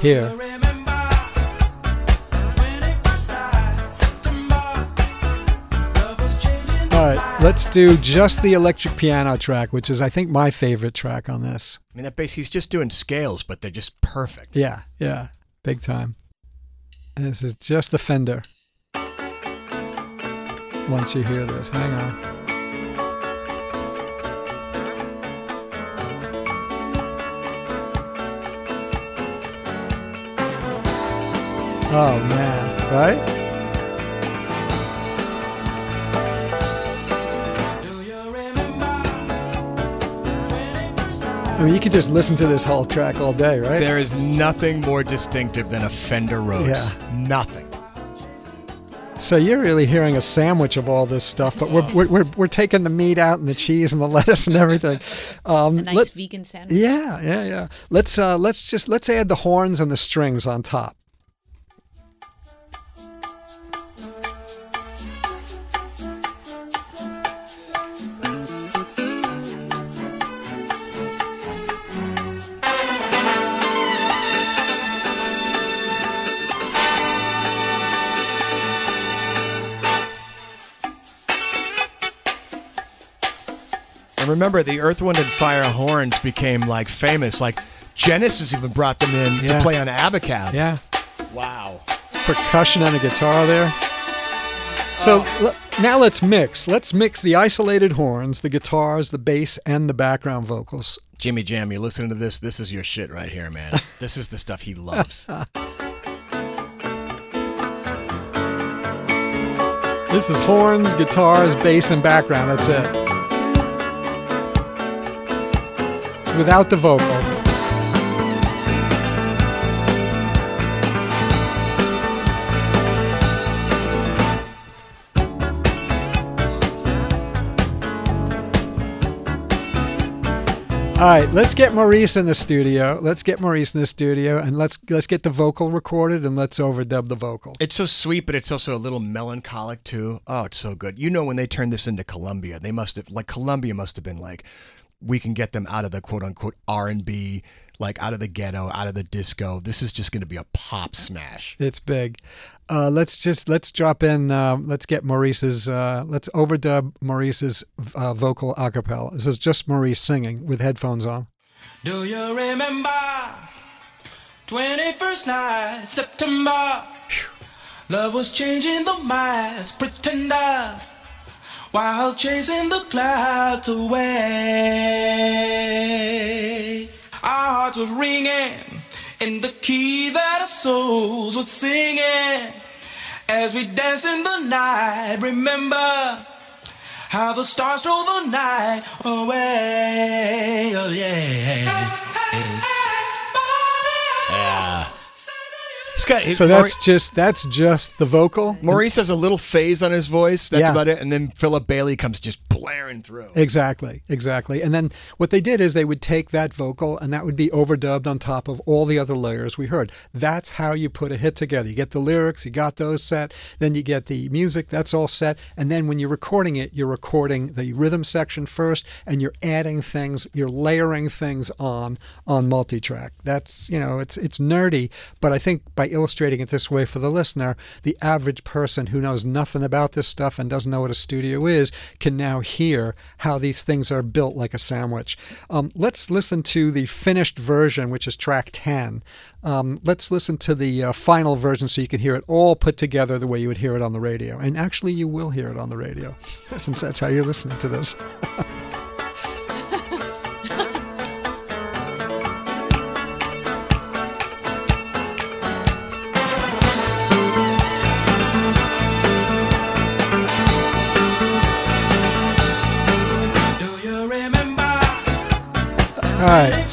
Speaker 3: here. All right, let's do just the electric piano track, which is, I think, my favorite track on this.
Speaker 2: I mean, that bass. He's just doing scales, but they're just perfect.
Speaker 3: Yeah, yeah, big time. And this is just the Fender. Once you hear this, hang on. Oh man, right? I mean, you could just listen to this whole track all day, right?
Speaker 2: There is nothing more distinctive than a Fender Rhodes.
Speaker 3: Yeah.
Speaker 2: Nothing.
Speaker 3: So you're really hearing a sandwich of all this stuff, but we're, we're, we're, we're taking the meat out and the cheese and the lettuce and everything. Um,
Speaker 4: A nice
Speaker 3: let-
Speaker 4: vegan sandwich.
Speaker 3: yeah, yeah, yeah. Let's uh, let's just let's add the horns and the strings on top.
Speaker 2: Remember, the Earth, Wind, and Fire horns became like famous. Like Genesis even brought them in
Speaker 3: Yeah.
Speaker 2: to play on Abacab.
Speaker 3: Yeah,
Speaker 2: Wow.
Speaker 3: percussion and a guitar there. So oh. l- now let's mix. Let's mix the isolated horns, the guitars, the bass, and the background vocals.
Speaker 2: Jimmy Jam, you listening to this? This is your shit right here, man. this is the stuff he loves.
Speaker 3: This is horns, guitars, bass, and background. That's it. Without the vocal. All right, let's get Maurice in the studio. Let's get Maurice in the studio, and let's let's get the vocal recorded, and let's overdub the vocal.
Speaker 2: It's so sweet, but it's also a little melancholic too. Oh, it's so good. You know, when they turned this into Columbia, they must have like Columbia must have been like, we can get them out of the quote unquote R and B, like out of the ghetto, out of the disco. This is just going to be a pop smash.
Speaker 3: It's big. Uh, let's just let's drop in. Uh, let's get Maurice's. Uh, let's overdub Maurice's uh, vocal a cappella. This is just Maurice singing with headphones on.
Speaker 11: Do you remember 21st night, September? Love was changing the minds, pretenders, while chasing the clouds away. Our hearts were ringing in the key that our souls were singing as we danced in the night. Remember how the stars stole the night away. Oh, yeah.
Speaker 2: He's got
Speaker 3: So that's just that's just the vocal.
Speaker 2: Maurice has a little phase on his voice. That's
Speaker 3: Yeah.
Speaker 2: about it. And then Philip Bailey comes just blaring through.
Speaker 3: Exactly, exactly. And then what they did is they would take that vocal and that would be overdubbed on top of all the other layers we heard. That's how you put a hit together. You get the lyrics, you got those set, then you get the music, that's all set. And then when you're recording it, you're recording the rhythm section first and you're adding things, you're layering things on on multi-track. That's, you know, it's it's nerdy, but I think by illustrating it this way for the listener, the average person who knows nothing about this stuff and doesn't know what a studio is can now hear how these things are built like a sandwich. Um, let's listen to the finished version, which is track 10. Um, let's listen to the uh, final version so you can hear it all put together the way you would hear it on the radio. And actually, you will hear it on the radio, since that's how you're listening to this.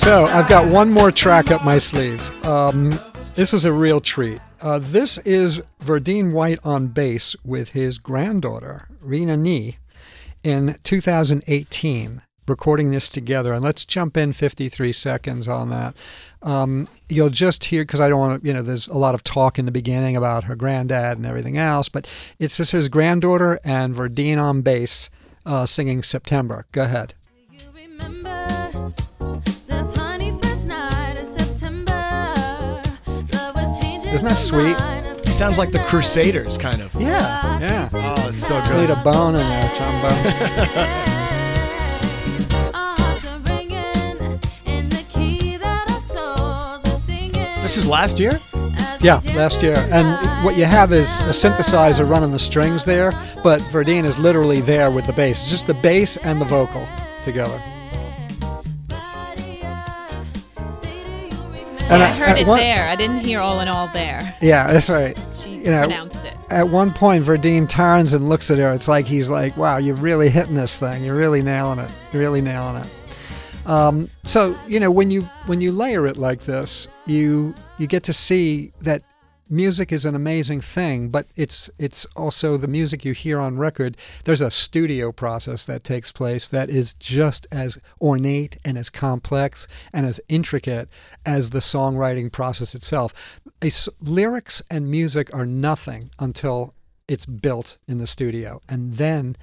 Speaker 3: so I've got one more track up my sleeve. Um, this is a real treat. Uh, this is Verdine White on bass with his granddaughter, Rena Nee, in 2018, recording this together. And let's jump in 53 seconds on that. Um, you'll just hear, because I don't want to, you know, there's a lot of talk in the beginning about her granddad and everything else, but it's just his granddaughter and Verdine on bass uh, singing September. Go ahead. Isn't that sweet?
Speaker 2: He sounds like the Crusaders, kind of.
Speaker 3: Yeah, yeah.
Speaker 2: Oh, it's so
Speaker 3: Just
Speaker 2: good.
Speaker 3: need a bone in there, trombone.
Speaker 2: This is last year?
Speaker 3: yeah, last year. And what you have is a synthesizer running the strings there, but Verdine is literally there with the bass. It's just the bass and the vocal together. And
Speaker 4: I
Speaker 3: at-
Speaker 4: heard it
Speaker 3: one-
Speaker 4: there. I didn't hear all in all there.
Speaker 3: Yeah, that's right.
Speaker 4: She
Speaker 3: You know,
Speaker 4: pronounced it.
Speaker 3: At one point, Verdine turns and looks at her. It's like he's like, "Wow, you're really hitting this thing. You're really nailing it. You're really nailing it." Um, so you know when you when you layer it like this, you you get to see that music is an amazing thing, but it's it's also the music you hear on record. There's a studio process that takes place that is just as ornate and as complex and as intricate as the songwriting process itself. Lyrics and music are nothing until it's built in the studio, and then.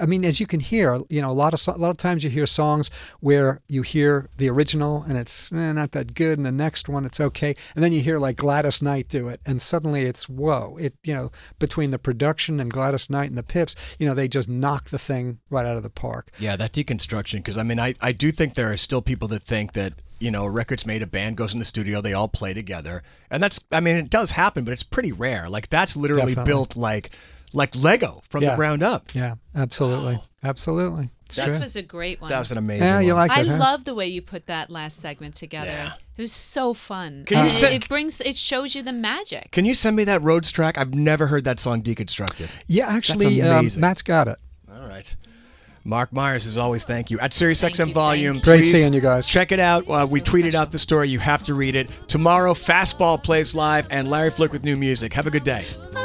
Speaker 3: I mean, as you can hear, you know, a lot of a lot of times you hear songs where you hear the original and it's eh, not that good, and the next one it's okay, and then you hear like Gladys Knight do it, and suddenly it's whoa! It you know between the production and Gladys Knight and the Pips, you know, they just knock the thing right out of the park.
Speaker 2: Yeah, that deconstruction. Because I mean, I, I do think there are still people that think that you know a record's made, a band goes in the studio, they all play together, and that's I mean it does happen, but it's pretty rare. Like that's literally
Speaker 3: Definitely.
Speaker 2: built like like Lego from
Speaker 3: Yeah.
Speaker 2: the ground up.
Speaker 3: Yeah, absolutely, absolutely. It's
Speaker 4: This
Speaker 3: true.
Speaker 4: was a great one.
Speaker 2: That was an amazing.
Speaker 3: Yeah, you
Speaker 2: one.
Speaker 3: like
Speaker 4: I
Speaker 3: it, huh?
Speaker 4: love the way you put that last segment together.
Speaker 2: Yeah.
Speaker 4: It was so fun.
Speaker 2: Can you
Speaker 4: it,
Speaker 2: send-
Speaker 4: it brings it shows you the magic.
Speaker 2: Can you send me that Rhodes track? I've never heard that song deconstructed.
Speaker 3: Yeah, actually, um, Matt's got it.
Speaker 2: All right. Marc Myers, as always, thank you. At SiriusXM
Speaker 4: Thank you,
Speaker 2: Volume,
Speaker 4: thank
Speaker 3: Great
Speaker 2: please
Speaker 3: seeing you guys.
Speaker 2: Check it out. Uh, we
Speaker 4: So
Speaker 2: tweeted
Speaker 4: special.
Speaker 2: out the story. You have to read it. Tomorrow, Fastball plays live, and Larry Flick with new music. Have a good day.
Speaker 4: Bye.